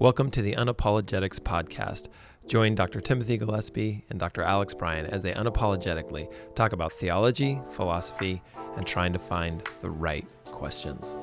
Welcome to the Unapologetics Podcast. Join Dr. Timothy Gillespie and Dr. Alex Bryan as they unapologetically talk about theology, philosophy, and trying to find the right questions.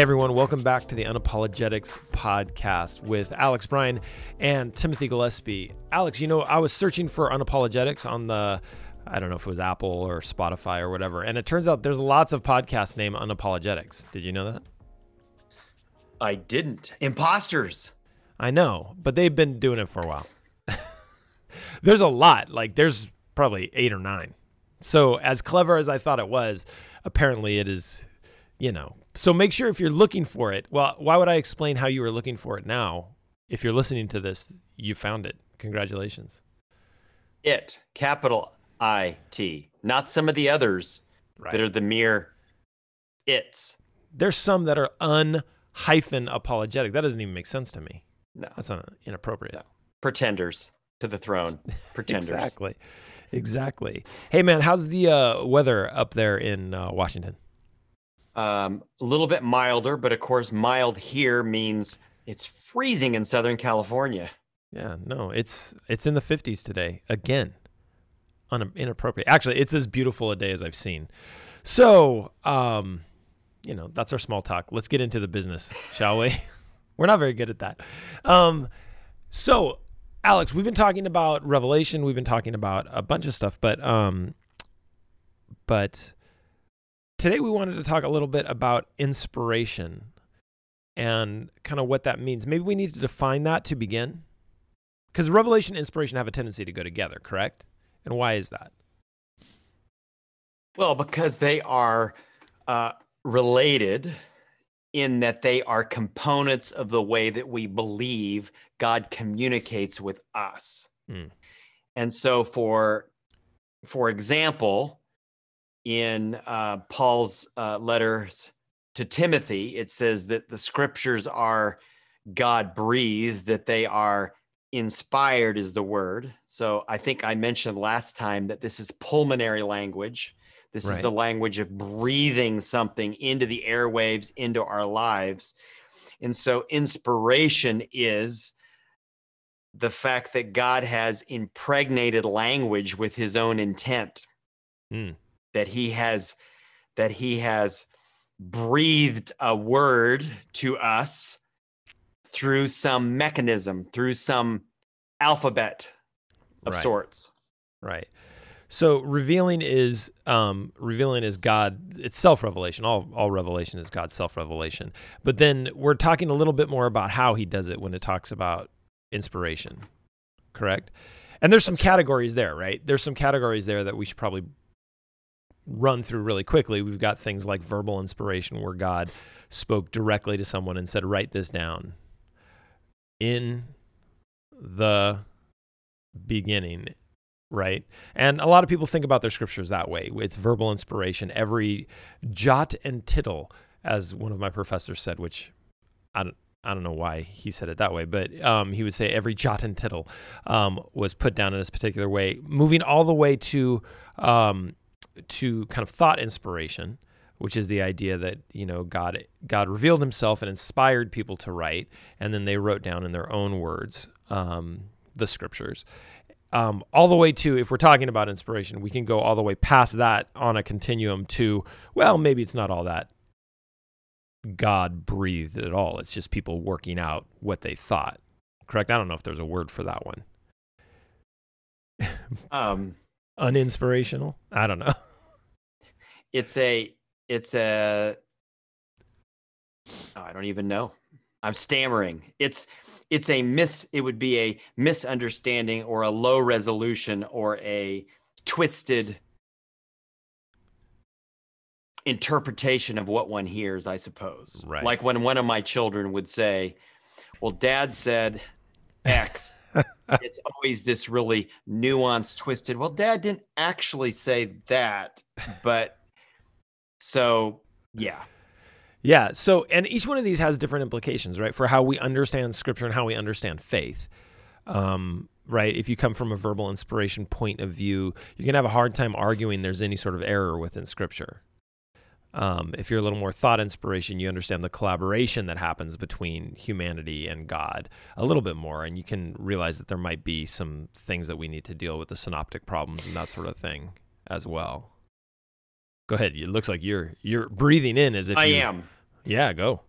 Hey everyone, welcome back to the Unapologetics podcast with Alex Bryan and Timothy Gillespie. Alex, you know, I was searching for Unapologetics on the I don't know if it was Apple or Spotify or whatever, and it turns out there's lots of podcasts named Unapologetics. Did you know that? I didn't. Imposters. I know, but they've been doing it for a while. there's a lot. Like there's probably 8 or 9. So, as clever as I thought it was, apparently it is, you know, so make sure if you're looking for it, well, why would I explain how you were looking for it now? If you're listening to this, you found it. Congratulations. It, capital I T, not some of the others right. that are the mere it's. There's some that are un hyphen apologetic. That doesn't even make sense to me. No. That's not inappropriate. No. Pretenders to the throne. Pretenders. exactly. Exactly. Hey man, how's the uh, weather up there in uh, Washington? Um, a little bit milder, but of course, mild here means it's freezing in Southern California. Yeah, no, it's it's in the 50s today again. Un- inappropriate. Actually, it's as beautiful a day as I've seen. So, um, you know, that's our small talk. Let's get into the business, shall we? We're not very good at that. Um, so, Alex, we've been talking about Revelation. We've been talking about a bunch of stuff, but um, but today we wanted to talk a little bit about inspiration and kind of what that means. Maybe we need to define that to begin. Because revelation and inspiration have a tendency to go together, correct? And why is that? Well, because they are uh, related in that they are components of the way that we believe God communicates with us. Mm. And so for for example, in uh, Paul's uh, letters to Timothy, it says that the scriptures are God breathed, that they are inspired, is the word. So I think I mentioned last time that this is pulmonary language. This right. is the language of breathing something into the airwaves, into our lives. And so inspiration is the fact that God has impregnated language with his own intent. Mm that he has that he has breathed a word to us through some mechanism, through some alphabet of right. sorts. Right. So revealing is um, revealing is God. It's self revelation. All all revelation is God's self revelation. But then we're talking a little bit more about how He does it when it talks about inspiration. Correct. And there's some categories there, right? There's some categories there that we should probably run through really quickly. We've got things like verbal inspiration, where God spoke directly to someone and said, Write this down. In the beginning, right? And a lot of people think about their scriptures that way. It's verbal inspiration. Every jot and tittle, as one of my professors said, which I don't. I don't know why he said it that way, but um, he would say every jot and tittle um, was put down in this particular way, moving all the way to um, to kind of thought inspiration, which is the idea that you know God God revealed Himself and inspired people to write, and then they wrote down in their own words um, the scriptures. Um, all the way to if we're talking about inspiration, we can go all the way past that on a continuum to well, maybe it's not all that God breathed at all. It's just people working out what they thought. Correct? I don't know if there's a word for that one. um, uninspirational. I don't know. It's a it's a oh, I don't even know. I'm stammering. It's it's a miss it would be a misunderstanding or a low resolution or a twisted interpretation of what one hears, I suppose. Right. Like when one of my children would say, Well, dad said X. it's always this really nuanced, twisted. Well, dad didn't actually say that, but so yeah. Yeah. So, and each one of these has different implications, right, for how we understand Scripture and how we understand faith. Um, right? If you come from a verbal inspiration point of view, you're going to have a hard time arguing there's any sort of error within Scripture. Um, if you're a little more thought inspiration, you understand the collaboration that happens between humanity and God a little bit more, and you can realize that there might be some things that we need to deal with the synoptic problems and that sort of thing as well. Go ahead. It looks like you're you're breathing in as if I you, am. Yeah, go.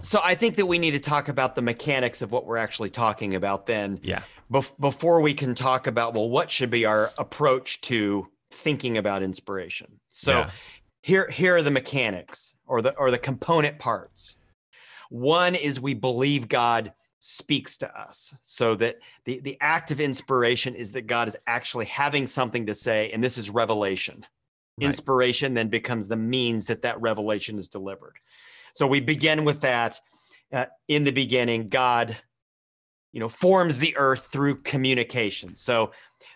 So I think that we need to talk about the mechanics of what we're actually talking about then. Yeah. Bef- before we can talk about well, what should be our approach to thinking about inspiration. So Yeah. here here are the mechanics or the or the component parts. One is we believe God speaks to us. So that the the act of inspiration is that God is actually having something to say and this is revelation. Right. Inspiration then becomes the means that that revelation is delivered. So we begin with that uh, in the beginning God you know forms the earth through communication. So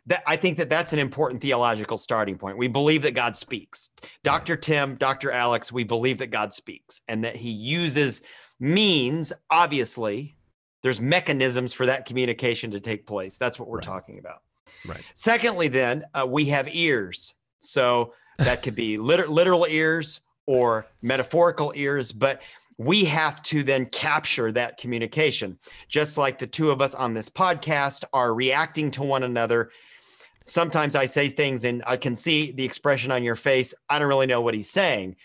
that I think that that's an important theological starting point. We believe that God speaks. Dr. Tim, Dr. Alex, we believe that God speaks and that he uses means obviously there's mechanisms for that communication to take place. That's what we're Right. talking about. Right. Secondly, then uh, we have ears. So that could be liter- literal ears or metaphorical ears, but we have to then capture that communication. Just like the two of us on this podcast are reacting to one another. Sometimes I say things and I can see the expression on your face. I don't really know what he's saying,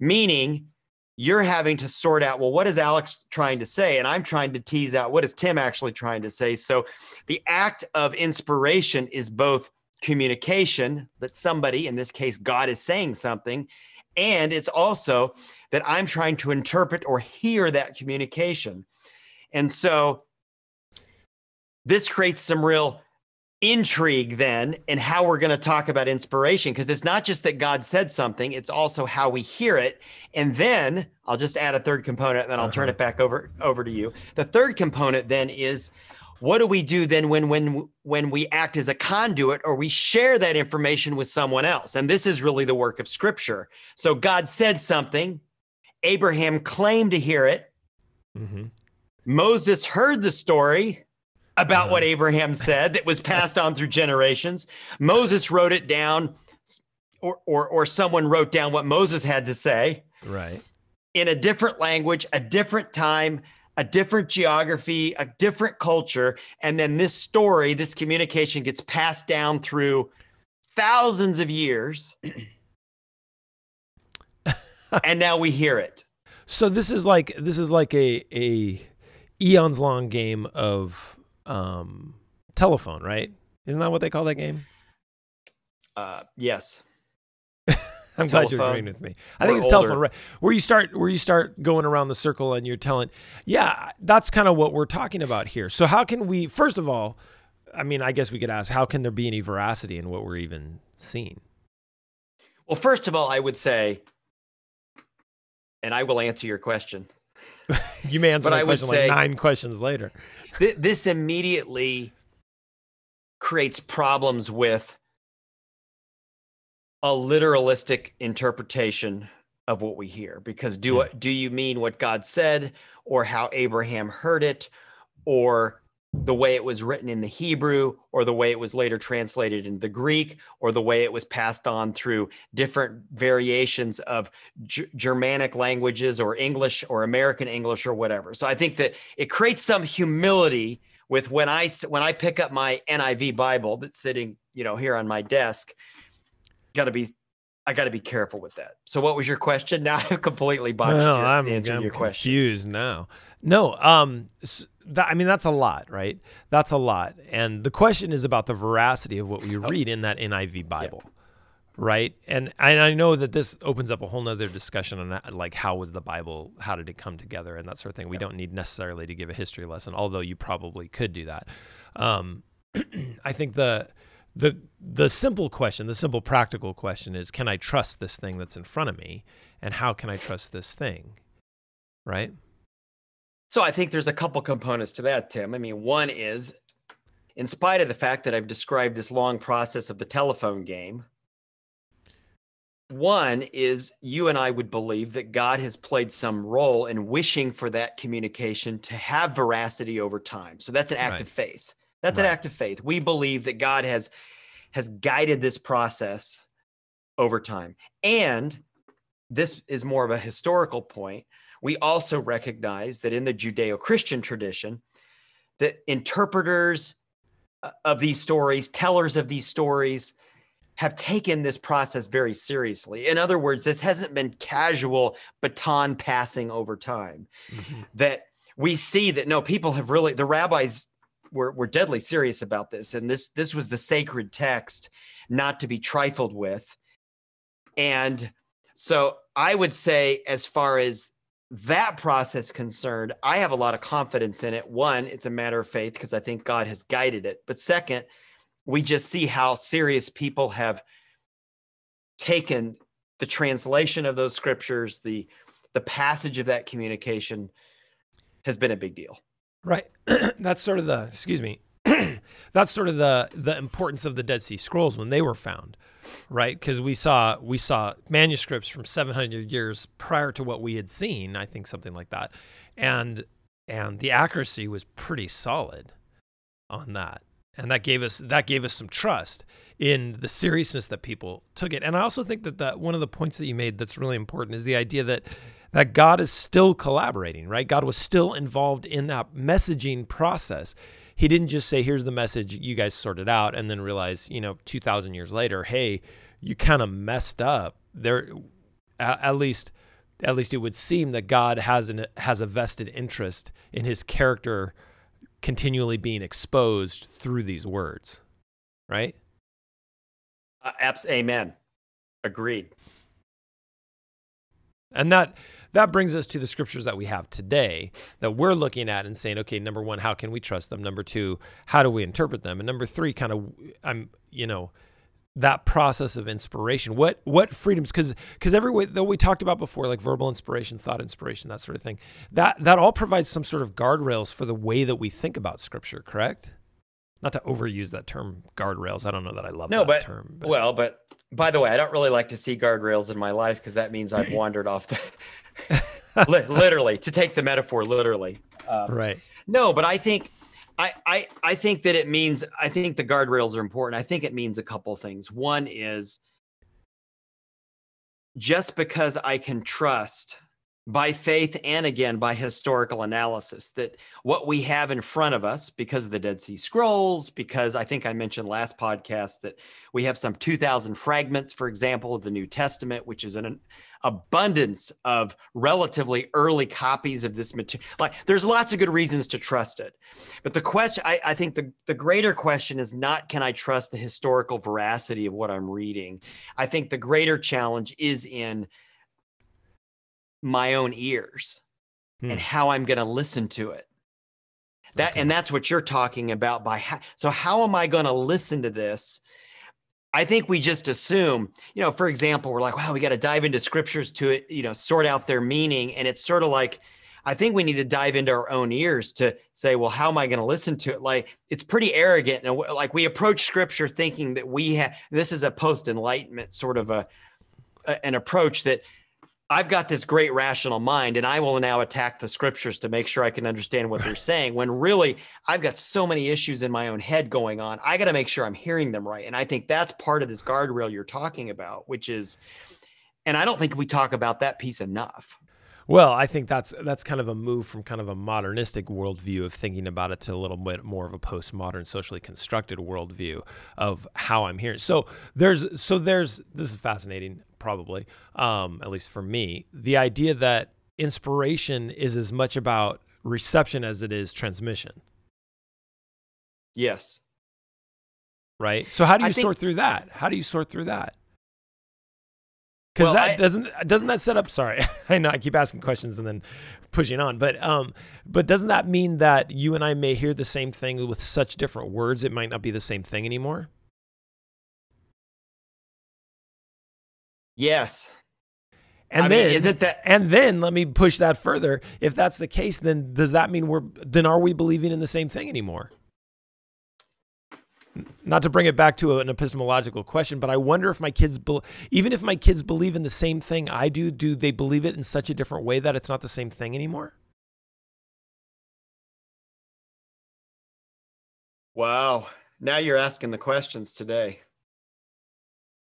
meaning you're having to sort out, well, what is Alex trying to say? And I'm trying to tease out what is Tim actually trying to say. So the act of inspiration is both communication that somebody, in this case, God is saying something, and it's also that I'm trying to interpret or hear that communication. And so this creates some real intrigue then in how we're going to talk about inspiration because it's not just that God said something, it's also how we hear it. And then I'll just add a third component and then I'll turn Uh-huh. it back over over to you. The third component then is what do we do then when when when we act as a conduit or we share that information with someone else? And this is really the work of scripture. So God said something, Abraham claimed to hear it, Mm-hmm. Moses heard the story about Uh-huh. what Abraham said that was passed on through generations. Moses wrote it down, or, or, or someone wrote down what Moses had to say Right. in a different language, a different time, a different geography, a different culture. And then this story, this communication gets passed down through thousands of years. and now we hear it. So this is like this is like a a eons long game of um telephone, right? Isn't that what they call that game? Uh, yes. I'm glad you're agreeing with me. I think it's telephone, right? Where you start where you start going around the circle and you're telling, yeah, that's kind of what we're talking about here. So how can we? First of all, I mean, I guess we could ask, how can there be any veracity in what we're even seeing? Well, first of all, I would say, and I will answer your question. You may answer But my I question say- like nine questions later. Th- this immediately creates problems with a literalistic interpretation of what we hear because do Hmm. do you mean what God said or how Abraham heard it or the way it was written in the Hebrew or the way it was later translated into the Greek or the way it was passed on through different variations of G- Germanic languages or English or American English or whatever. So I think that it creates some humility with when I when I pick up my NIV Bible that's sitting, you know, here on my desk. Got to be I got to be careful with that. So what was your question? Now I've completely botched Well, your, I'm, answering I'm your question. confused now. No, um, that, I mean that's a lot, right? That's a lot, and the question is about the veracity of what we read in that NIV Bible, right? And and I know that this opens up a whole nother discussion on that, like how was the Bible, how did it come together, and that sort of thing. We don't need necessarily to give a history lesson, although you probably could do that. Um, I think the the the simple question, the simple practical question is can I trust this thing that's in front of me and how can I trust this thing? Right? So I think there's a couple components to that, Tim. I mean, one is in spite of the fact that I've described this long process of the telephone game, one is you and I would believe that God has played some role in wishing for that communication to have veracity over time. So that's an act right. of faith. That's right. an act of faith. We believe that God has has guided this process over time. And this is more of a historical point. We also recognize that in the Judeo-Christian tradition that interpreters uh, of these stories, tellers of these stories, have taken this process very seriously. In other words, this hasn't been casual baton passing over time. Mm-hmm. That we see that no, people have really the rabbis were, were deadly serious about this. And this this was the sacred text, not to be trifled with. And so I would say, as far as that process concerned, I have a lot of confidence in it. One, it's a matter of faith because I think God has guided it. But second, we just see how serious people have taken the translation of those scriptures, the the passage of that communication has been a big deal. Right. That's sort of the excuse me. That's sort of the the importance of the Dead Sea Scrolls when they were found, right? Because we saw we saw manuscripts from 700 years prior to what we had seen. I think something like that, and and the accuracy was pretty solid on that and that gave us that gave us some trust in the seriousness that people took it. And I also think that that one of the points that you made that's really important is the idea that that God is still collaborating, right? God was still involved in that messaging process. He didn't just say, "Here's the message, you guys sort it out," and then realize, you know, two thousand years later, hey, you kind of messed up. There, at least, at least it would seem that God has an has a vested interest in His character continually being exposed through these words, right? Uh, abs- amen. Agreed. And that that brings us to the scriptures that we have today that we're looking at and saying, okay, number one, how can we trust them? Number two, how do we interpret them? And number three, kind of, I'm, you know, that process of inspiration what what freedoms because because every way that we talked about before like verbal inspiration thought inspiration that sort of thing that that all provides some sort of guardrails for the way that we think about scripture correct not to overuse that term guardrails i don't know that i love no, that but, term but. well but by the way i don't really like to see guardrails in my life because that means i've wandered off the literally to take the metaphor literally um, right no but i think I, I I think that it means I think the guardrails are important. I think it means a couple things. One is just because I can trust by faith and again by historical analysis that what we have in front of us because of the dead sea scrolls because i think i mentioned last podcast that we have some 2000 fragments for example of the new testament which is an abundance of relatively early copies of this material like there's lots of good reasons to trust it. But the question I, I think the, the greater question is not can i trust the historical veracity of what i'm reading? I think the greater challenge is in my own ears hmm. and how I'm going to listen to it. That okay. and that's what you're talking about by how, so how am I going to listen to this? I think we just assume, you know, for example, we're like, wow, we got to dive into scriptures to it, you know, sort out their meaning and it's sort of like I think we need to dive into our own ears to say, well, how am I going to listen to it? Like it's pretty arrogant and like we approach scripture thinking that we have this is a post enlightenment sort of a, a an approach that I've got this great rational mind and I will now attack the scriptures to make sure I can understand what they're saying when really I've got so many issues in my own head going on. I got to make sure I'm hearing them right. And I think that's part of this guardrail you're talking about, which is, and I don't think we talk about that piece enough. Well, I think that's that's kind of a move from kind of a modernistic worldview of thinking about it to a little bit more of a postmodern, socially constructed worldview of how I'm hearing. So there's so there's this is fascinating, probably, um, at least for me, the idea that inspiration is as much about reception as it is transmission. Yes. Right. So how do you I sort through that? How do you sort through that? because well, that I, doesn't doesn't that set up sorry i know i keep asking questions and then pushing on but um but doesn't that mean that you and i may hear the same thing with such different words it might not be the same thing anymore yes and I then mean, is it that and then let me push that further if that's the case then does that mean we're then are we believing in the same thing anymore not to bring it back to an epistemological question, but I wonder if my kids, be, even if my kids believe in the same thing I do, do they believe it in such a different way that it's not the same thing anymore? Wow. Now you're asking the questions today.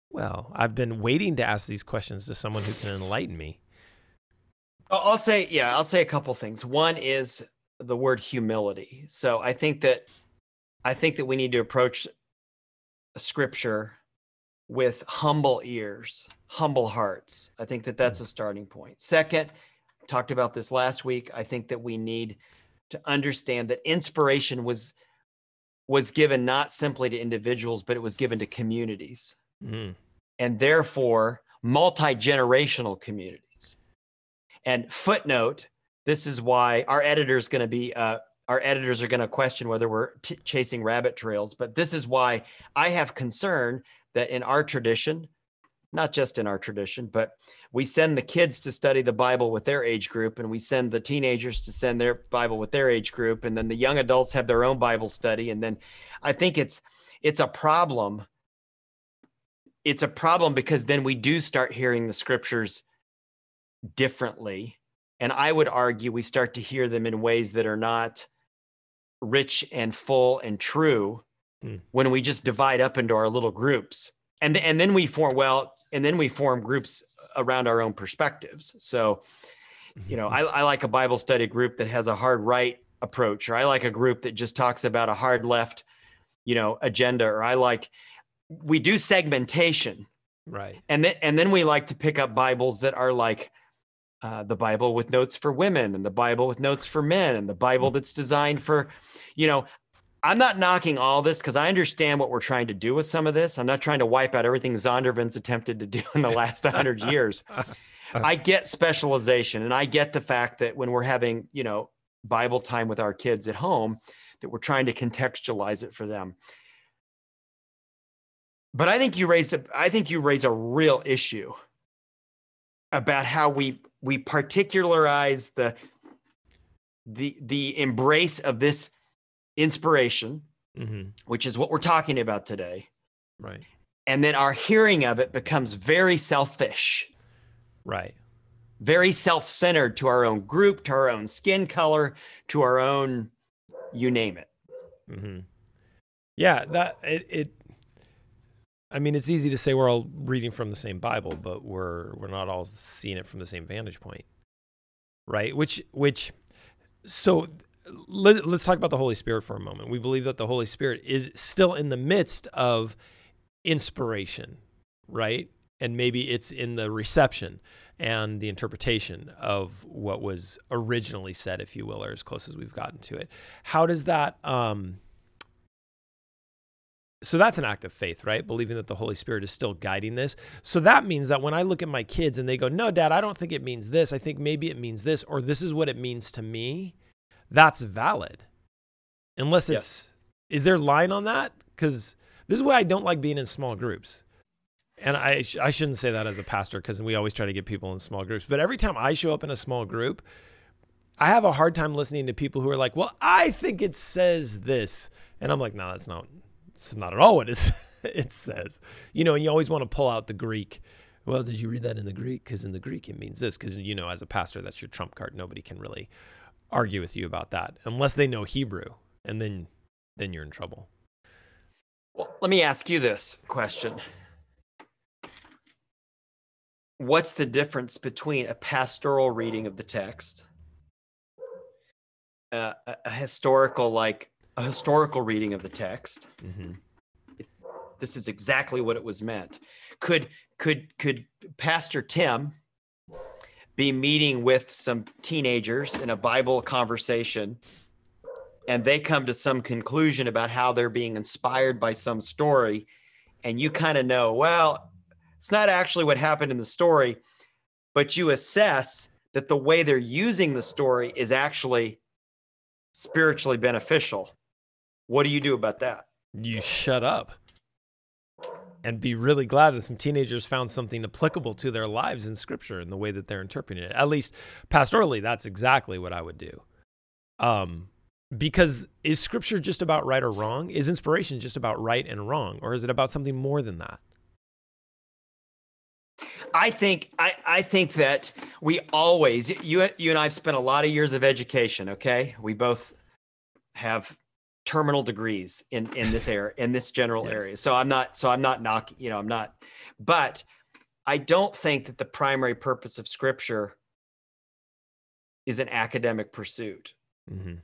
Well, I've been waiting to ask these questions to someone who can enlighten me. I'll say, yeah, I'll say a couple things. One is the word humility. So I think that I think that we need to approach scripture with humble ears, humble hearts. I think that that's hmm. a starting point. Second, talked about this last week. I think that we need to understand that inspiration was was given not simply to individuals, but it was given to communities. Mm. And therefore, multi-generational communities. And footnote, this is why our editor is going to be uh, our editors are going to question whether we're t- chasing rabbit trails. But this is why I have concern that in our tradition, not just in our tradition, but we send the kids to study the Bible with their age group, and we send the teenagers to send their Bible with their age group, and then the young adults have their own Bible study, and then I think it's it's a problem. It's a problem because then we do start hearing the scriptures differently, and I would argue we start to hear them in ways that are not rich and full and true hmm. when we just divide up into our little groups. And and then we form well and then we form groups around our own perspectives. So you know I, I like a bible study group that has a hard right approach or i like a group that just talks about a hard left you know agenda or i like we do segmentation right and then and then we like to pick up bibles that are like uh, the Bible with notes for women and the Bible with notes for men and the Bible that's designed for, you know, I'm not knocking all this because I understand what we're trying to do with some of this. I'm not trying to wipe out everything Zondervan's attempted to do in the last 100 years. I get specialization and I get the fact that when we're having, you know, Bible time with our kids at home, that we're trying to contextualize it for them. But I think you raise a, I think you raise a real issue about how we we particularize the the the embrace of this inspiration, mm-hmm. which is what we're talking about today. Right. And then our hearing of it becomes very selfish. Right. Very self-centered to our own group, to our own skin color, to our own you name it. Mm-hmm. Yeah, that it, it I mean, it's easy to say we're all reading from the same Bible, but we're we're not all seeing it from the same vantage point, right? Which which so let, us talk about the Holy Spirit for a moment. We believe that the Holy Spirit is still in the midst of inspiration, right? And maybe it's in the reception and the interpretation of what was originally said, if you will, or as close as we've gotten to it. How does that um, so that's an act of faith, right? Believing that the Holy Spirit is still guiding this. So that means that when I look at my kids and they go, No, dad, I don't think it means this. I think maybe it means this, or this is what it means to me, that's valid. Unless it's, is there line on that? Because this is why I don't like being in small groups. And I, I shouldn't say that as a pastor because we always try to get people in small groups. But every time I show up in a small group, I have a hard time listening to people who are like, Well, I think it says this. And I'm like, No, that's not it's not at all what it says. You know, and you always want to pull out the Greek. Well, did you read that in the Greek? Because in the Greek it means this. Because you know, as a pastor, that's your trump card. Nobody can really argue with you about that unless they know Hebrew, and then then you're in trouble. Well, let me ask you this question. What's the difference between a pastoral reading of the text, uh, a historical like a historical reading of the text. Mm-hmm. this is exactly what it was meant. Could could could Pastor Tim be meeting with some teenagers in a Bible conversation and they come to some conclusion about how they're being inspired by some story and you kind of know, well, it's not actually what happened in the story, but you assess that the way they're using the story is actually spiritually beneficial. What do you do about that? You shut up and be really glad that some teenagers found something applicable to their lives in scripture in the way that they're interpreting it. At least pastorally, that's exactly what I would do. Um, because is scripture just about right or wrong? Is inspiration just about right and wrong? Or is it about something more than that? I think I, I think that we always you you and I've spent a lot of years of education. Okay, we both have terminal degrees in in this area in this general yes. area. So I'm not so I'm not knocking you know I'm not, but I don't think that the primary purpose of Scripture is an academic pursuit. Mm-hmm.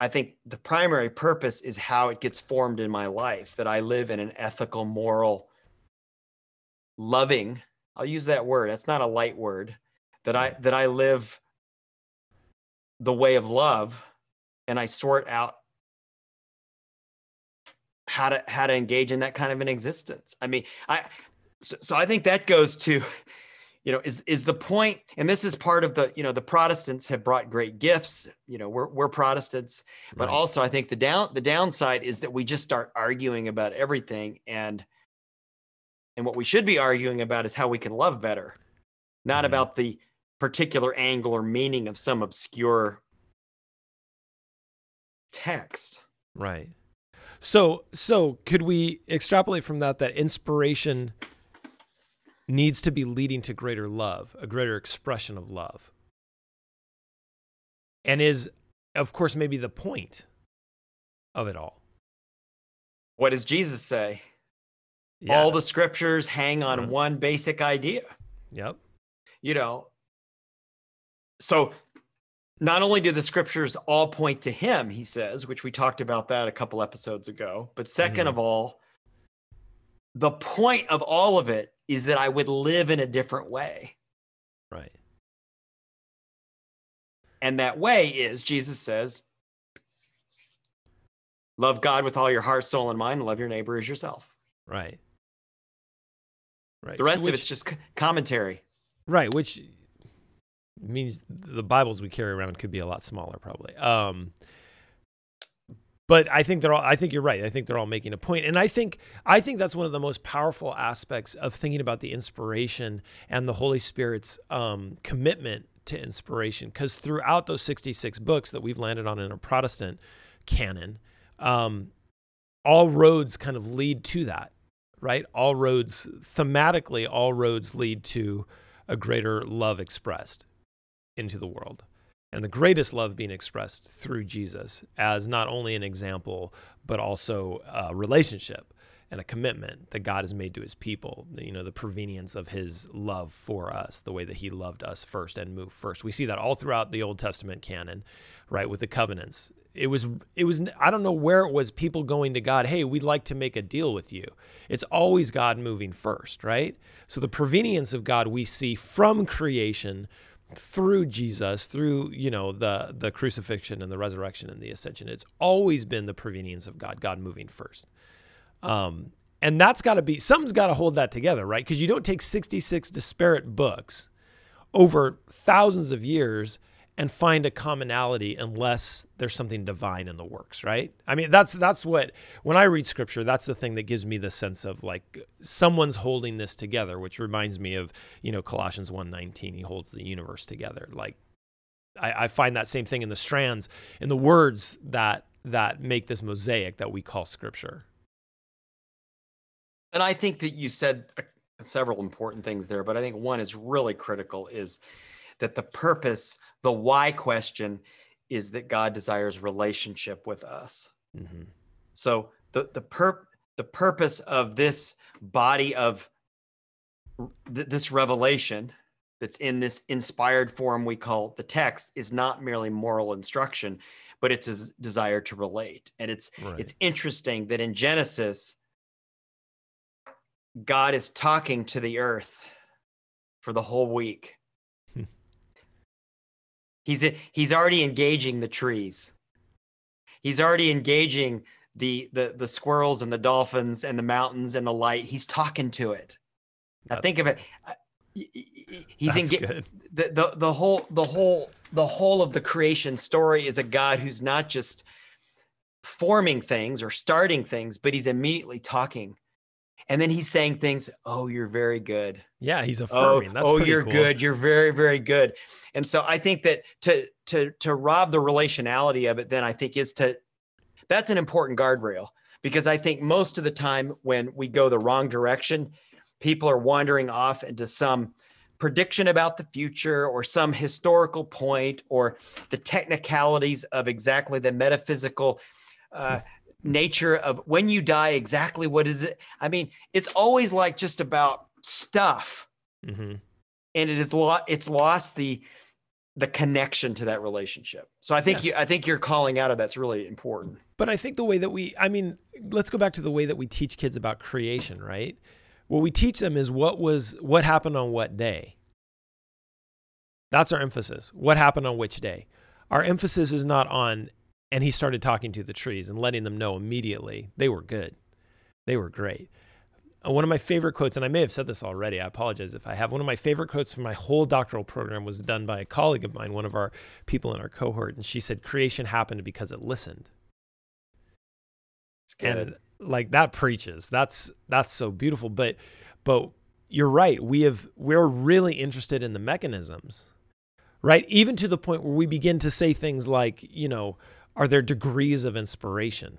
I think the primary purpose is how it gets formed in my life. That I live in an ethical, moral, loving I'll use that word. That's not a light word. That I that I live the way of love and I sort out how to how to engage in that kind of an existence. I mean, I so, so I think that goes to you know is is the point and this is part of the you know the protestants have brought great gifts you know we're, we're protestants but right. also i think the down the downside is that we just start arguing about everything and and what we should be arguing about is how we can love better, not mm-hmm. about the particular angle or meaning of some obscure text. Right. So so could we extrapolate from that that inspiration needs to be leading to greater love, a greater expression of love? And is of course maybe the point of it all. What does Jesus say? Yeah. All the scriptures hang on mm-hmm. one basic idea. Yep. You know, so not only do the scriptures all point to him, he says, which we talked about that a couple episodes ago, but 2nd mm-hmm. of all, the point of all of it is that I would live in a different way. Right. And that way is, Jesus says, love God with all your heart, soul, and mind, and love your neighbor as yourself. Right. Right. The rest so which, of it's just commentary. Right, which means the Bibles we carry around could be a lot smaller, probably. Um, but I think they're all. I think you're right. I think they're all making a point, and I think I think that's one of the most powerful aspects of thinking about the inspiration and the Holy Spirit's um, commitment to inspiration. Because throughout those 66 books that we've landed on in a Protestant canon, um, all roads kind of lead to that right? All roads, thematically, all roads lead to a greater love expressed into the world. And the greatest love being expressed through Jesus as not only an example, but also a relationship and a commitment that God has made to his people. You know, the provenience of his love for us, the way that he loved us first and moved first. We see that all throughout the Old Testament canon, right, with the covenants it was it was I don't know where it was people going to God, "Hey, we'd like to make a deal with you." It's always God moving first, right? So the provenience of God we see from creation through Jesus, through, you know, the the crucifixion and the resurrection and the ascension. It's always been the provenience of God, God moving first. Um, and that's got to be something's got to hold that together, right? Because you don't take 66 disparate books over thousands of years and find a commonality unless there's something divine in the works right? I mean that's that's what when i read scripture that's the thing that gives me the sense of like someone's holding this together which reminds me of you know colossians 1.19 he holds the universe together. Like I, I find that same thing in the strands in the words that that make this mosaic that we call scripture. And i think that you said uh, several important things there but i think one is really critical is that the purpose, the why question is that God desires relationship with us. Mm-hmm. So the the pur- the purpose of this body of th- this revelation that's in this inspired form we call the text is not merely moral instruction but it's a desire to relate and it's right. it's interesting that in genesis god is talking to the earth for the whole week He's he's already engaging the trees. He's already engaging the the the squirrels and the dolphins and the mountains and the light. He's talking to it. Now think of it. He's engaged. The, the the whole the whole the whole of the creation story is a God who's not just forming things or starting things, but he's immediately talking and then he's saying things, oh, you're very good. Yeah, he's affirming. Oh, oh you're cool. good. You're very, very good. And so I think that to to to rob the relationality of it then i think is to that's an important guardrail because i think most of the time when we go the wrong direction people are wandering off into some prediction about the future or some historical point or the technicalities of exactly the metaphysical uh, nature of when you die exactly what is it i mean it's always like just about stuff mm-hmm. and it is lo- it's lost the the connection to that relationship so i think yes. you i think you're calling out of that's really important but i think the way that we i mean let's go back to the way that we teach kids about creation right what we teach them is what was what happened on what day. That's our emphasis. What happened on which day? Our emphasis is not on and he started talking to the trees and letting them know immediately they were good. They were great. Uh, one of my favorite quotes, and I may have said this already, I apologize if I have. One of my favorite quotes from my whole doctoral program was done by a colleague of mine, one of our people in our cohort, and she said, Creation happened because it listened. It's good. And like that preaches. That's that's so beautiful. But but you're right. We have we're really interested in the mechanisms, right? Even to the point where we begin to say things like, you know, are there degrees of inspiration?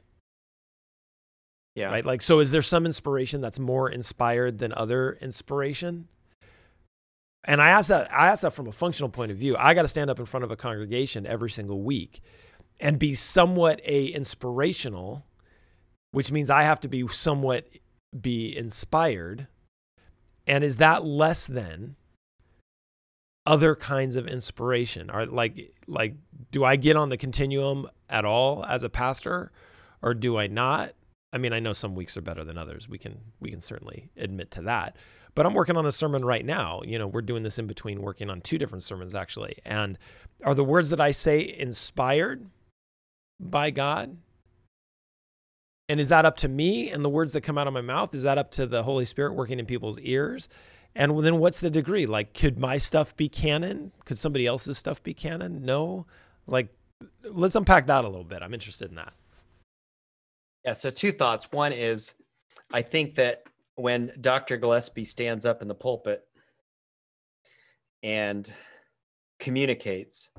Yeah. Right. Like, so is there some inspiration that's more inspired than other inspiration? And I ask that I ask that from a functional point of view. I got to stand up in front of a congregation every single week and be somewhat a inspirational which means I have to be somewhat be inspired. And is that less than other kinds of inspiration? Are like like do I get on the continuum at all as a pastor or do I not? I mean, I know some weeks are better than others. We can we can certainly admit to that. But I'm working on a sermon right now. You know, we're doing this in between working on two different sermons actually. And are the words that I say inspired by God? And is that up to me and the words that come out of my mouth? Is that up to the Holy Spirit working in people's ears? And then what's the degree? Like, could my stuff be canon? Could somebody else's stuff be canon? No. Like, let's unpack that a little bit. I'm interested in that. Yeah. So, two thoughts. One is I think that when Dr. Gillespie stands up in the pulpit and communicates,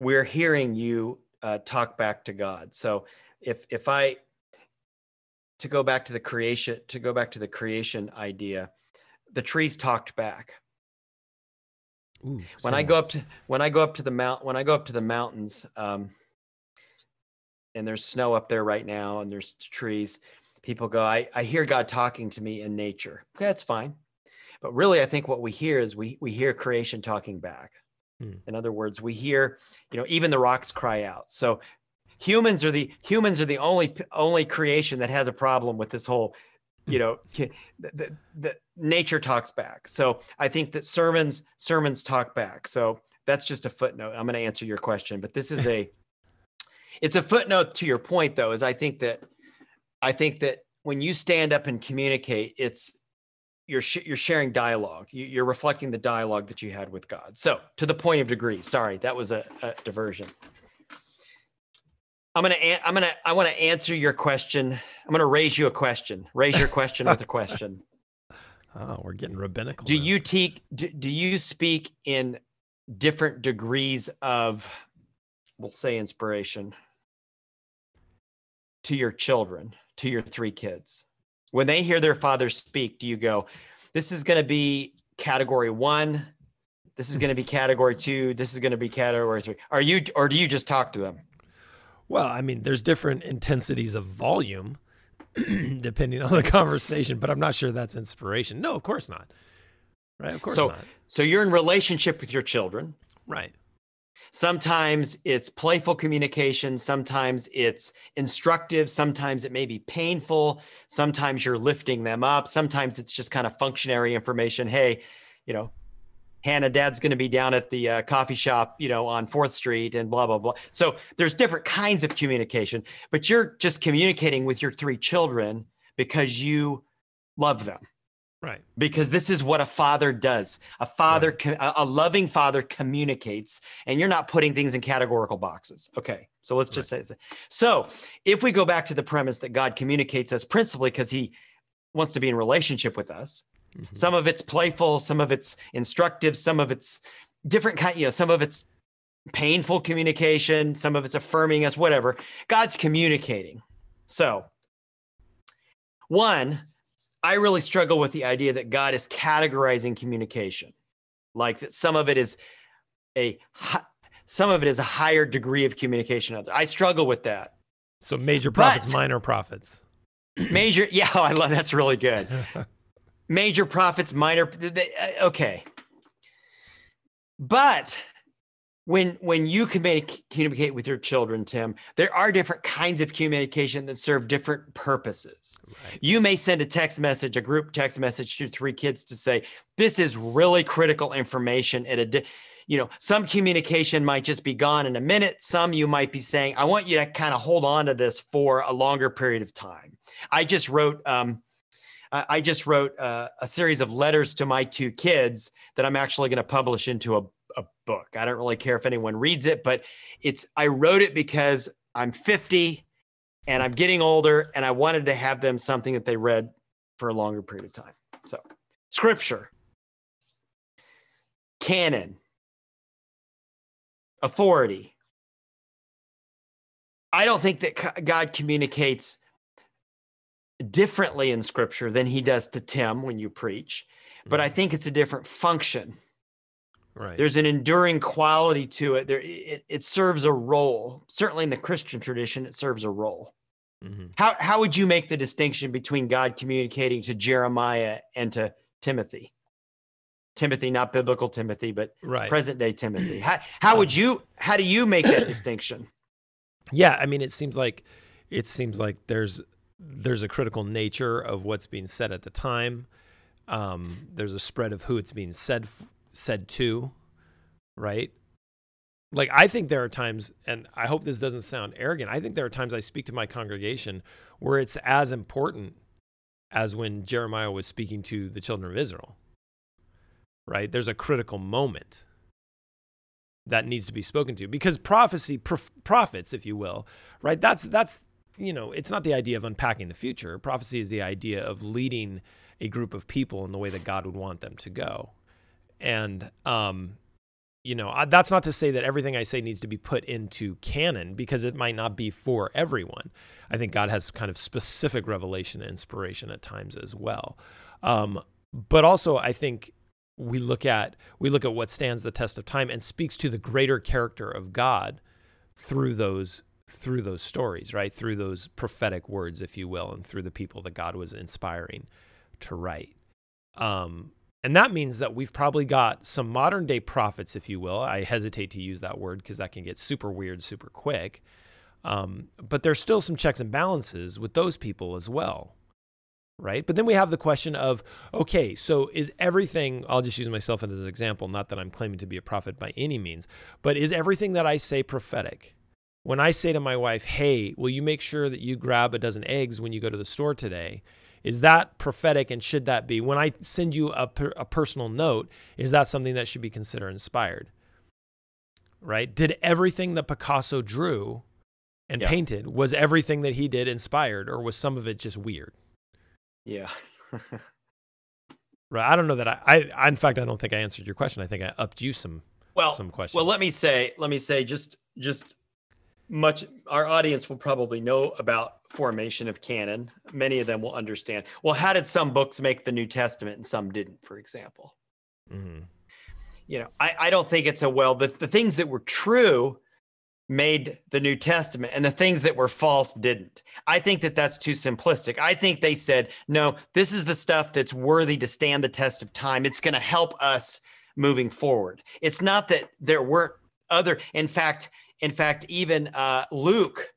we're hearing you uh, talk back to God. So, if if I to go back to the creation to go back to the creation idea, the trees talked back. Ooh, when I go up to when I go up to the mount when I go up to the mountains, um, and there's snow up there right now, and there's trees. People go, I, I hear God talking to me in nature. Okay, that's fine. But really, I think what we hear is we we hear creation talking back. Hmm. In other words, we hear, you know, even the rocks cry out. So humans are the humans are the only only creation that has a problem with this whole you know the, the, the, nature talks back so i think that sermons sermons talk back so that's just a footnote i'm going to answer your question but this is a it's a footnote to your point though is i think that i think that when you stand up and communicate it's you're sh- you're sharing dialogue you, are reflecting the dialogue that you had with god so to the point of degree sorry that was a, a diversion I'm gonna I'm gonna I want to answer your question. I'm gonna raise you a question. Raise your question with a question. Oh, we're getting rabbinical. Do now. you teach? Do, do you speak in different degrees of, we'll say, inspiration to your children, to your three kids? When they hear their father speak, do you go, "This is going to be category one. This is going to be category two. This is going to be category three. Are you, or do you just talk to them? Well, I mean, there's different intensities of volume depending on the conversation, but I'm not sure that's inspiration. No, of course not. Right? Of course so, not. So you're in relationship with your children. Right. Sometimes it's playful communication, sometimes it's instructive, sometimes it may be painful, sometimes you're lifting them up, sometimes it's just kind of functionary information. Hey, you know, Hannah, dad's going to be down at the uh, coffee shop, you know, on 4th Street and blah, blah, blah. So there's different kinds of communication, but you're just communicating with your three children because you love them. Right. Because this is what a father does. A father, right. a loving father communicates, and you're not putting things in categorical boxes. Okay. So let's just right. say that. So if we go back to the premise that God communicates us principally because he wants to be in relationship with us, Mm-hmm. Some of it's playful, some of it's instructive, some of it's different kind, you know, some of it's painful communication, some of it's affirming us, whatever. God's communicating. So, one, I really struggle with the idea that God is categorizing communication, like that some of it is a some of it is a higher degree of communication. I struggle with that. So major prophets, but, minor prophets. Major, yeah, I love that's really good. major prophets, minor. Uh, okay, but when when you communicate with your children tim there are different kinds of communication that serve different purposes. Right. you may send a text message a group text message to three kids to say this is really critical information at a you know some communication might just be gone in a minute. Some you might be saying i want you to kind of hold on to this for a longer period of time. I just wrote um, I just wrote uh, a series of letters to my two kids that I'm actually going to publish into a a book. I don't really care if anyone reads it, but it's I wrote it because I'm 50 and I'm getting older and I wanted to have them something that they read for a longer period of time. So, scripture, canon, authority. I don't think that God communicates differently in scripture than he does to Tim when you preach, but I mm-hmm. think it's a different function. Right. There's an enduring quality to it. There, it, it serves a role. Certainly in the Christian tradition, it serves a role. Mm-hmm. How how would you make the distinction between God communicating to Jeremiah and to Timothy? Timothy, not biblical Timothy, but right. present day Timothy. How how would um, you how do you make that distinction? Yeah, I mean, it seems like it seems like there's there's a critical nature of what's being said at the time. Um, there's a spread of who it's being said said to, right? Like, I think there are times, and I hope this doesn't sound arrogant, I think there are times I speak to my congregation where it's as important as when Jeremiah was speaking to the children of Israel, right? There's a critical moment that needs to be spoken to because prophecy, prof- prophets, if you will, right? That's, that's, you know, it's not the idea of unpacking the future. Prophecy is the idea of leading a group of people in the way that God would want them to go. And, um, you know, I, that's not to say that everything I say needs to be put into canon because it might not be for everyone. I think God has kind of specific revelation and inspiration at times as well. Um, but also, I think we look at we look at what stands the test of time and speaks to the greater character of God through those through those stories, right? Through those prophetic words, if you will, and through the people that God was inspiring to write. Um, and that means that we've probably got some modern day prophets, if you will. I hesitate to use that word because that can get super weird super quick. Um, but there's still some checks and balances with those people as well. Right. But then we have the question of okay, so is everything, I'll just use myself as an example, not that I'm claiming to be a prophet by any means, but is everything that I say prophetic? When I say to my wife, hey, will you make sure that you grab a dozen eggs when you go to the store today? Is that prophetic and should that be? When I send you a, per, a personal note, is that something that should be considered inspired? Right? Did everything that Picasso drew and yeah. painted, was everything that he did inspired or was some of it just weird? Yeah. right. I don't know that I, I, in fact, I don't think I answered your question. I think I upped you some, well, some questions. Well, let me say, let me say just, just much our audience will probably know about formation of canon. Many of them will understand. Well how did some books make the new testament and some didn't for example? Mm-hmm. you know I, I don't think it's a well the, the things that were true made the new testament and the things that were false didn't. I think that that's too simplistic. I think they said no this is the stuff that's worthy to stand the test of time. It's going to help us moving forward. It's not that there weren't other in fact in fact, even uh, Luke,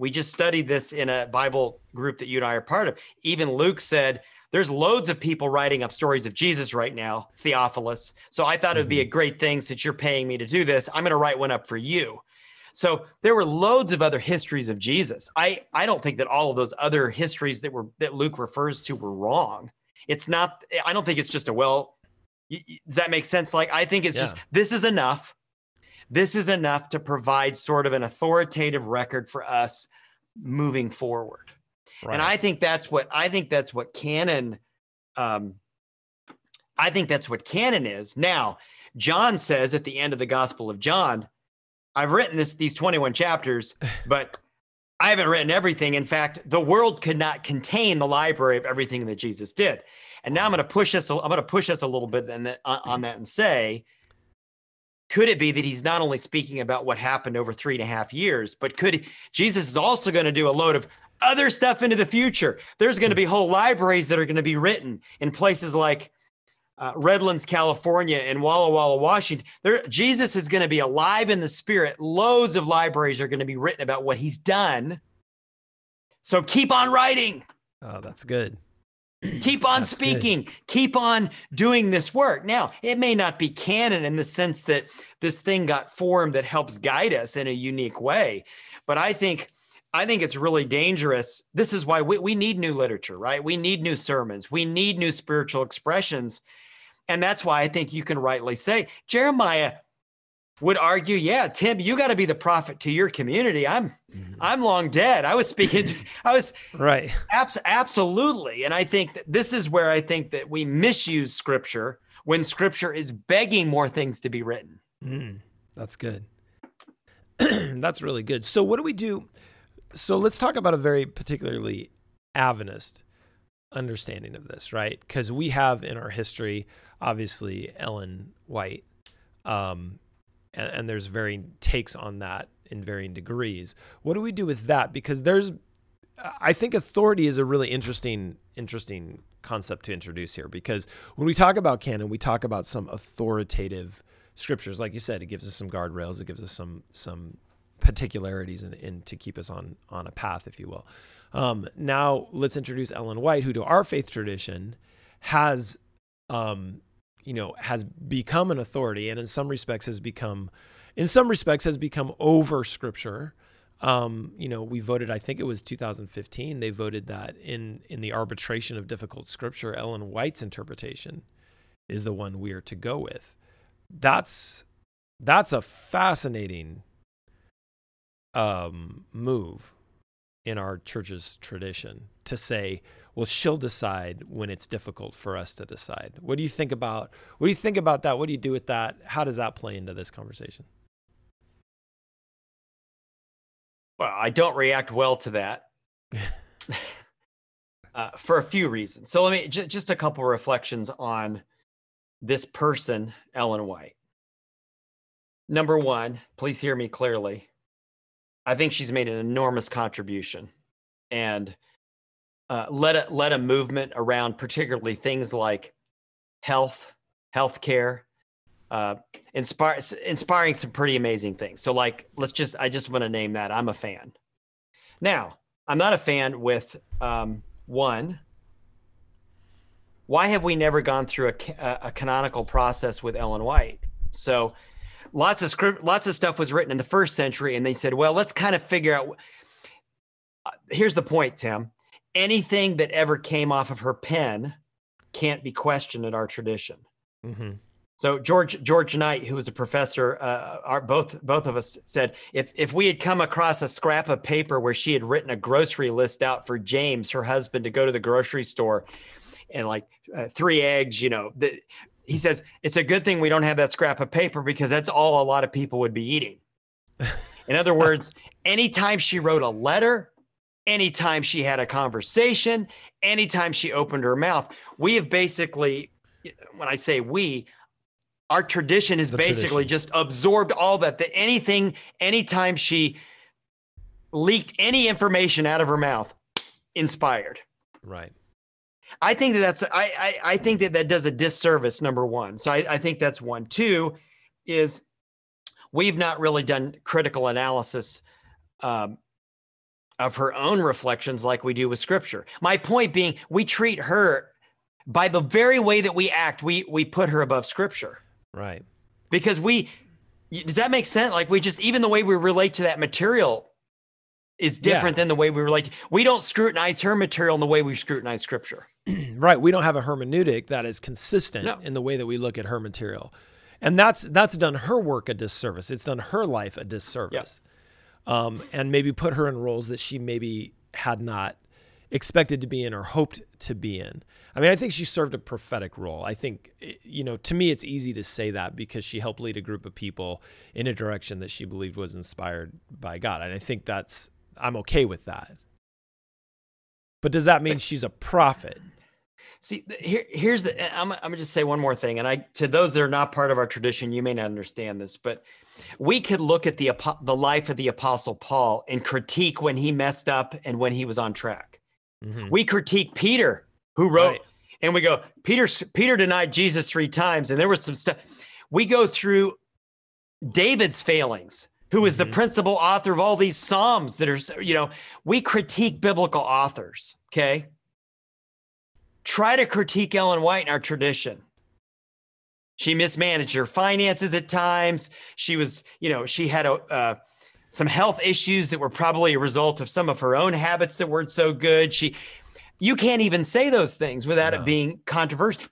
we just studied this in a Bible group that you and I are part of. Even Luke said, there's loads of people writing up stories of Jesus right now, Theophilus. So I thought it would be a mm-hmm. great thing since you're paying me to do this. I'm going to write one up for you. So there were loads of other histories of Jesus. I I don't think that all of those other histories that were that Luke refers to were wrong. It's not. I don't think it's just a well. Does that make sense? Like I think it's yeah. just this is enough. This is enough to provide sort of an authoritative record for us moving forward. Right. And I think that's what I think that's what canon um, I think that's what canon is. Now, John says at the end of the Gospel of John, I've written this these 21 chapters, but I haven't written everything. In fact, the world could not contain the library of everything that Jesus did. And now I'm going to push us. I'm going to push us a little bit on that, on that and say, could it be that he's not only speaking about what happened over three and a half years, but could Jesus is also going to do a load of other stuff into the future? There's going to be whole libraries that are going to be written in places like uh, Redlands, California, and Walla Walla, Washington. There, Jesus is going to be alive in the spirit. Loads of libraries are going to be written about what he's done. So keep on writing. Oh, that's good. Keep on That's speaking. Good. Keep on doing this work. Now, it may not be canon in the sense that this thing got formed that helps guide us in a unique way, but I think I think it's really dangerous. This is why we, we need new literature, right? We need new sermons. We need new spiritual expressions. And that's why I think you can rightly say Jeremiah would argue, yeah, Tim, you got to be the prophet to your community. I'm, mm-hmm. I'm long dead. I was speaking, to, I was right. Abs- absolutely. And I think that this is where I think that we misuse scripture when scripture is begging more things to be written. Mm, that's good. that's really good. So what do we do? So let's talk about a very particularly Adventist understanding of this, right? Because we have in our history, obviously, Ellen White. Um, and, and there's varying takes on that in varying degrees. What do we do with that? Because there's, I think authority is a really interesting, interesting concept to introduce here. Because when we talk about canon, we talk about some authoritative scriptures. Like you said, it gives us some guardrails. It gives us some some particularities and to keep us on on a path, if you will. Um, now let's introduce Ellen White, who to our faith tradition has um, you know, has become an authority and in some respects has become, in some respects has become over scripture. Um, you know, we voted, I think it was 2015, they voted that in, in the arbitration of difficult scripture, Ellen White's interpretation is the one we are to go with. That's, that's a fascinating um, move in our church's tradition to say, well, she'll decide when it's difficult for us to decide. What do you think about what do you think about that? What do you do with that? How does that play into this conversation? Well, I don't react well to that. uh, for a few reasons. So let me j- just a couple reflections on this person, Ellen White. Number one, please hear me clearly. I think she's made an enormous contribution, and uh, led a, led a movement around particularly things like health, healthcare, uh, inspire, inspiring some pretty amazing things. So, like, let's just I just want to name that. I'm a fan. Now, I'm not a fan with um, one. Why have we never gone through a, a canonical process with Ellen White? So, lots of script, lots of stuff was written in the first century, and they said, well, let's kind of figure out. Uh, here's the point, Tim anything that ever came off of her pen can't be questioned in our tradition. Mm-hmm. So George George Knight, who was a professor, uh, our, both both of us said if if we had come across a scrap of paper where she had written a grocery list out for James, her husband, to go to the grocery store, and like uh, three eggs, you know, the, he says it's a good thing we don't have that scrap of paper because that's all a lot of people would be eating. In other words, anytime she wrote a letter, anytime she had a conversation, anytime she opened her mouth. We have basically, when I say we, our tradition is the basically tradition. just absorbed all that. That anything, anytime she leaked any information out of her mouth, inspired. Right. I think that that's I I, I think that that does a disservice. Number one, so I, I think that's one. Two is we've not really done critical analysis um, of her own reflections like we do with scripture. My point being, we treat her by the very way that we act, we we put her above scripture. Right. Because we does that make sense? Like we just even the way we relate to that material is different yeah. than the way we relate. We don't scrutinize her material in the way we scrutinize scripture. right. We don't have a hermeneutic that is consistent no. in the way that we look at her material. And that's that's done her work a disservice. It's done her life a disservice um, and maybe put her in roles that she maybe had not expected to be in or hoped to be in. I mean, I think she served a prophetic role. I think, eh, you know, to me, it's easy to say that because she helped lead a group of people in a direction that she believed was inspired by God. And I think that's, I'm okay with that. But does that mean she's a prophet? See, here, here's the. I'm, I'm gonna just say one more thing, and I to those that are not part of our tradition, you may not understand this, but we could look at the the life of the Apostle Paul and critique when he messed up and when he was on track. Mm-hmm. We critique Peter, who wrote, right. and we go, Peter, Peter denied Jesus three times, and there was some stuff. We go through David's failings, who is mm-hmm. the principal author of all these Psalms that are, you know, we critique biblical authors. Okay. Try to critique Ellen White in our tradition. She mismanaged her finances at times. She was, you know, she had a, uh, some health issues that were probably a result of some of her own habits that weren't so good. She, you can't even say those things without no. it being controversial.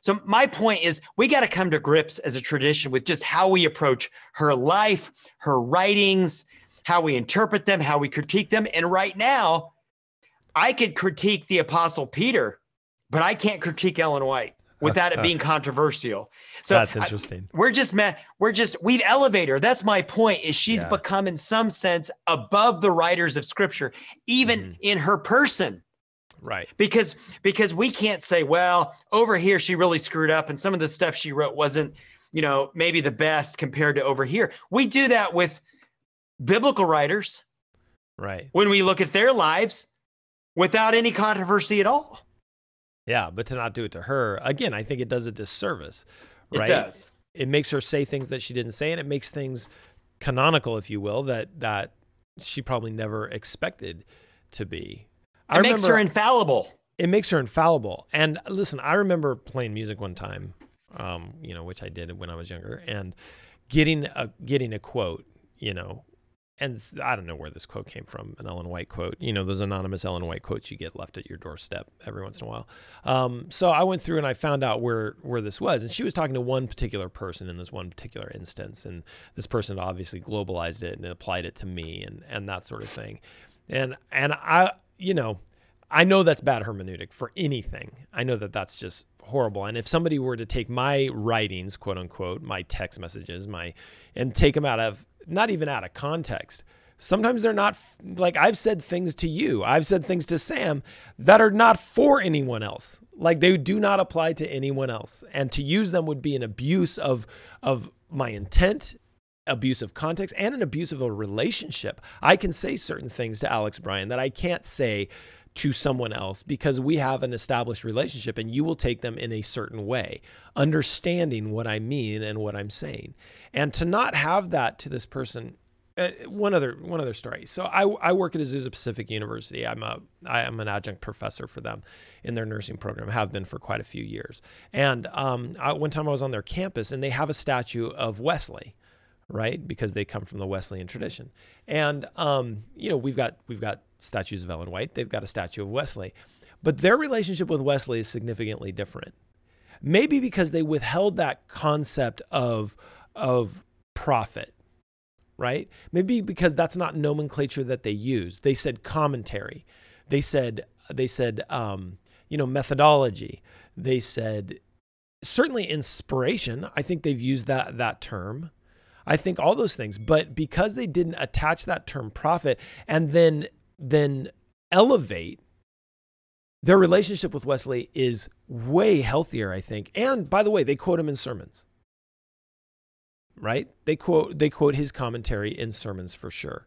So my point is, we got to come to grips as a tradition with just how we approach her life, her writings, how we interpret them, how we critique them. And right now, I could critique the Apostle Peter, but I can't critique Ellen White without it being controversial. So that's interesting. I, we're just met. We're just we've elevated her. That's my point. Is she's yeah. become in some sense above the writers of Scripture, even mm-hmm. in her person. Right. Because because we can't say, well, over here she really screwed up, and some of the stuff she wrote wasn't, you know, maybe the best compared to over here. We do that with biblical writers. Right. When we look at their lives without any controversy at all. Yeah, but to not do it to her, again, I think it does a disservice, right? It does. It makes her say things that she didn't say, and it makes things canonical, if you will, that that she probably never expected to be. I it makes her infallible. It makes her infallible. And listen, I remember playing music one time, um, you know, which I did when I was younger, and getting a getting a quote, you know, and I don't know where this quote came from, an Ellen White quote. You know, those anonymous Ellen White quotes you get left at your doorstep every once in a while. Um, so I went through and I found out where where this was, and she was talking to one particular person in this one particular instance, and this person obviously globalized it and applied it to me and and that sort of thing, and and I, you know, I know that's bad hermeneutic for anything. I know that that's just horrible. And if somebody were to take my writings, quote unquote, my text messages, my and take them out of not even out of context. Sometimes they're not like I've said things to you. I've said things to Sam that are not for anyone else. Like they do not apply to anyone else. And to use them would be an abuse of of my intent, abuse of context, and an abuse of a relationship. I can say certain things to Alex Bryan that I can't say to someone else because we have an established relationship and you will take them in a certain way, understanding what I mean and what I'm saying. And to not have that to this person, uh, one other one other story. So I, I work at Azusa Pacific University. I'm a I am an adjunct professor for them in their nursing program. Have been for quite a few years. And um, I, one time I was on their campus and they have a statue of Wesley, right? Because they come from the Wesleyan tradition. And um, you know we've got we've got statues of Ellen White. They've got a statue of Wesley, but their relationship with Wesley is significantly different. Maybe because they withheld that concept of of prophet, right? Maybe because that's not nomenclature that they use. They said commentary. They said they said um, you know methodology. They said certainly inspiration. I think they've used that that term. I think all those things, but because they didn't attach that term prophet and then then elevate their relationship with Wesley is way healthier, I think. And by the way, they quote him in sermons right? They quote they quote his commentary in sermons for sure.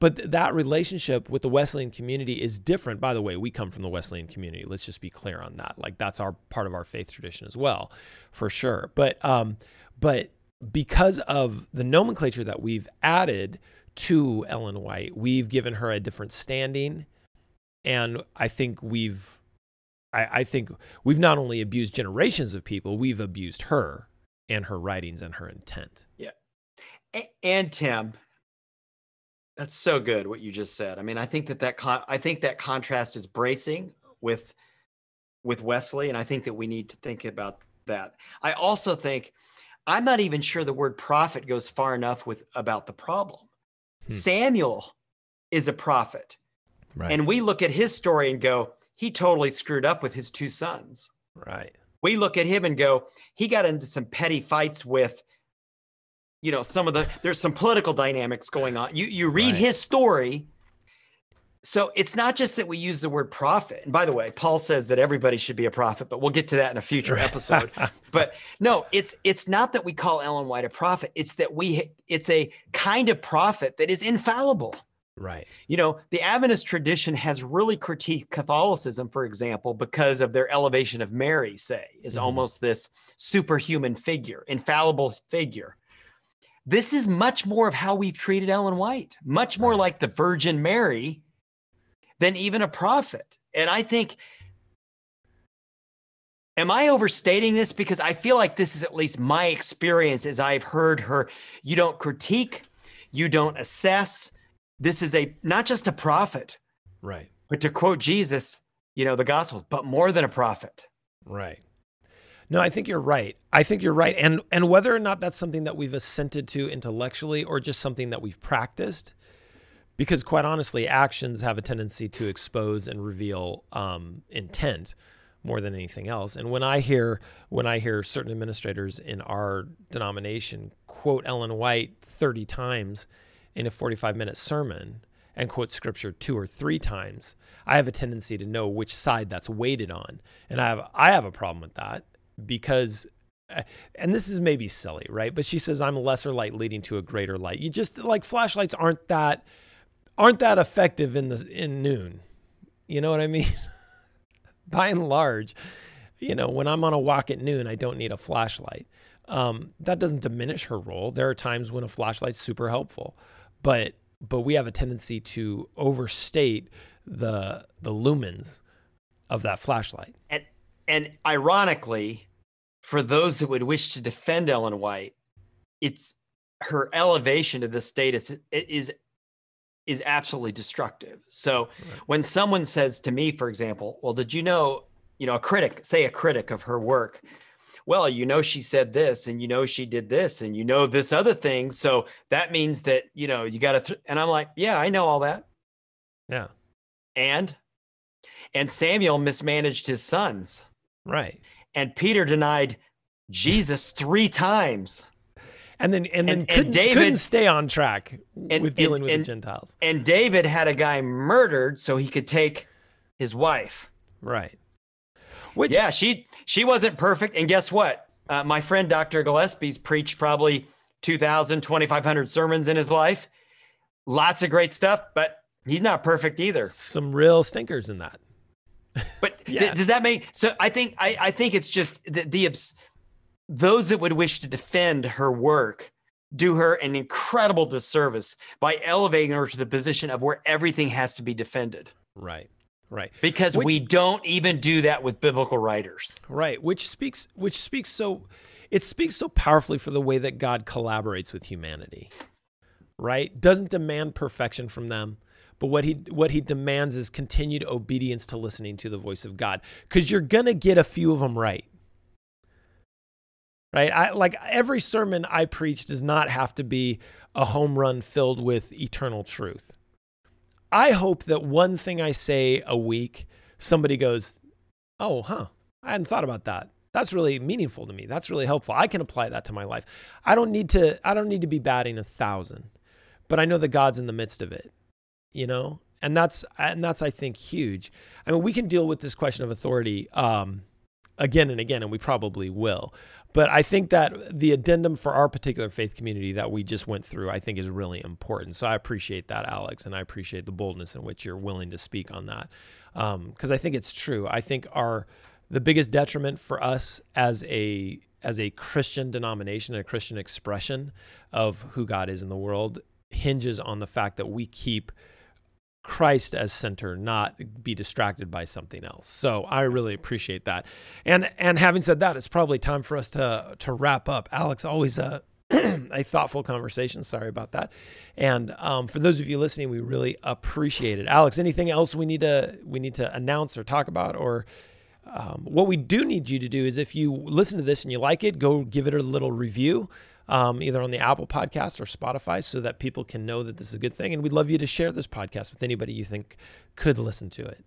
But that relationship with the Wesleyan community is different. By the way, we come from the Wesleyan community. Let's just be clear on that. Like that's our part of our faith tradition as well, for sure. But um, but because of the nomenclature that we've added to Ellen White, we've given her a different standing, and I think we've I, I think we've not only abused generations of people, we've abused her and her writings and her intent. Yeah. And Tim, that's so good what you just said. I mean, I think that that con- I think that contrast is bracing with with Wesley, and I think that we need to think about that. I also think I'm not even sure the word prophet goes far enough with about the problem. Hmm. Samuel is a prophet. Right. And we look at his story and go, he totally screwed up with his two sons. Right. We look at him and go, he got into some petty fights with, you know, some of the there's some political dynamics going on. You you read right. his story. So it's not just that we use the word prophet. And by the way, Paul says that everybody should be a prophet, but we'll get to that in a future episode. but no, it's it's not that we call Ellen White a prophet. It's that we it's a kind of prophet that is infallible. Right. You know, the Adventist tradition has really critiqued Catholicism, for example, because of their elevation of Mary, say, is mm-hmm. almost this superhuman figure, infallible figure. This is much more of how we've treated Ellen White, much more like the Virgin Mary than even a prophet. And I think, am I overstating this? Because I feel like this is at least my experience as I've heard her. You don't critique, you don't assess this is a not just a prophet, right? But to quote Jesus, you know, the gospel, but more than a prophet. Right. No, I think you're right. I think you're right. And and whether or not that's something that we've assented to intellectually or just something that we've practiced, because quite honestly, actions have a tendency to expose and reveal um, intent more than anything else. And when I hear when I hear certain administrators in our denomination quote Ellen White 30 times in a 45 minute sermon and quote scripture two or three times, I have a tendency to know which side that's weighted on. And I have I have a problem with that because eh, and this is maybe silly, right? But she says I'm a lesser light leading to a greater light. You just like flashlights aren't that aren't that effective in the in noon. You know what I mean? By and large, you know, when I'm on a walk at noon, I don't need a flashlight. Um, that doesn't diminish her role. There are times when a flashlight's super helpful but but we have a tendency to overstate the the lumens of that flashlight. And and ironically, for those that would wish to defend Ellen White, it's her elevation to the status is is absolutely destructive. So right. when someone says to me, for example, well, did you know, you know, a critic, say a critic of her work, well, you know, she said this and you know, she did this and you know, this other thing. So that means that, you know, you got to, th-. and I'm like, yeah, I know all that. Yeah. And, and Samuel mismanaged his sons. Right. And Peter denied Jesus three times. And then, and then and, couldn't, and David, couldn't stay on track and, with dealing with the Gentiles. And David had a guy murdered so he could take his wife. Right. Which yeah, she she wasn't perfect. And guess what? Uh, my friend Dr. Gillespie's preached probably 2,000, 2,500 sermons in his life. Lots of great stuff, but he's not perfect either. Some real stinkers in that. But yeah. th- does that make so? I think I, I think it's just the, the those that would wish to defend her work do her an incredible disservice by elevating her to the position of where everything has to be defended. Right. Right. Because which, we don't even do that with biblical writers. Right. Which speaks which speaks so it speaks so powerfully for the way that God collaborates with humanity. Right? Doesn't demand perfection from them, but what he what he demands is continued obedience to listening to the voice of God cuz you're going to get a few of them right. Right? I like every sermon I preach does not have to be a home run filled with eternal truth I hope that one thing I say a week, somebody goes, Oh, huh, I hadn't thought about that. That's really meaningful to me. That's really helpful. I can apply that to my life. I don't need to, I don't need to be batting a thousand, but I know that God's in the midst of it, you know? And that's, and that's, I think, huge. I mean, we can deal with this question of authority um, again and again, and we probably will. But I think that the addendum for our particular faith community that we just went through, I think is really important. So I appreciate that, Alex, and I appreciate the boldness in which you're willing to speak on that. Because um, I think it's true. I think our the biggest detriment for us as a as a Christian denomination, and a Christian expression of who God is in the world, hinges on the fact that we keep Christ as center, not be distracted by something else. So I really appreciate that. And and having said that, it's probably time for us to to wrap up. Alex, always a a thoughtful conversation. Sorry about that. And um, for those of you listening, we really appreciate it. Alex, anything else we need to we need to announce or talk about or um, what we do need you to do is if you listen to this and you like it, go give it a little review. Um, either on the Apple podcast or Spotify so that people can know that this is a good thing. And we'd love you to share this podcast with anybody you think could listen to it.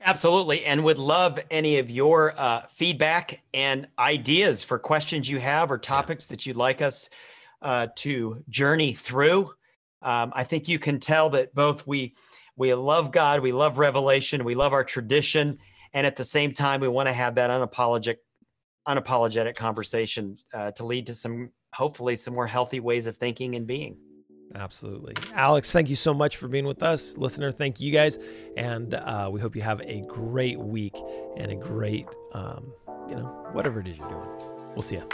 Absolutely. And would love any of your uh, feedback and ideas for questions you have or topics yeah. that you'd like us uh, to journey through. Um, I think you can tell that both we we love God, we love revelation, we love our tradition, and at the same time, we want to have that unapologetic unapologetic conversation uh, to lead to some hopefully some more healthy ways of thinking and being. Absolutely. Alex, thank you so much for being with us. Listener, thank you guys. And uh, we hope you have a great week and a great, um, you know, whatever it is you're doing. We'll see you.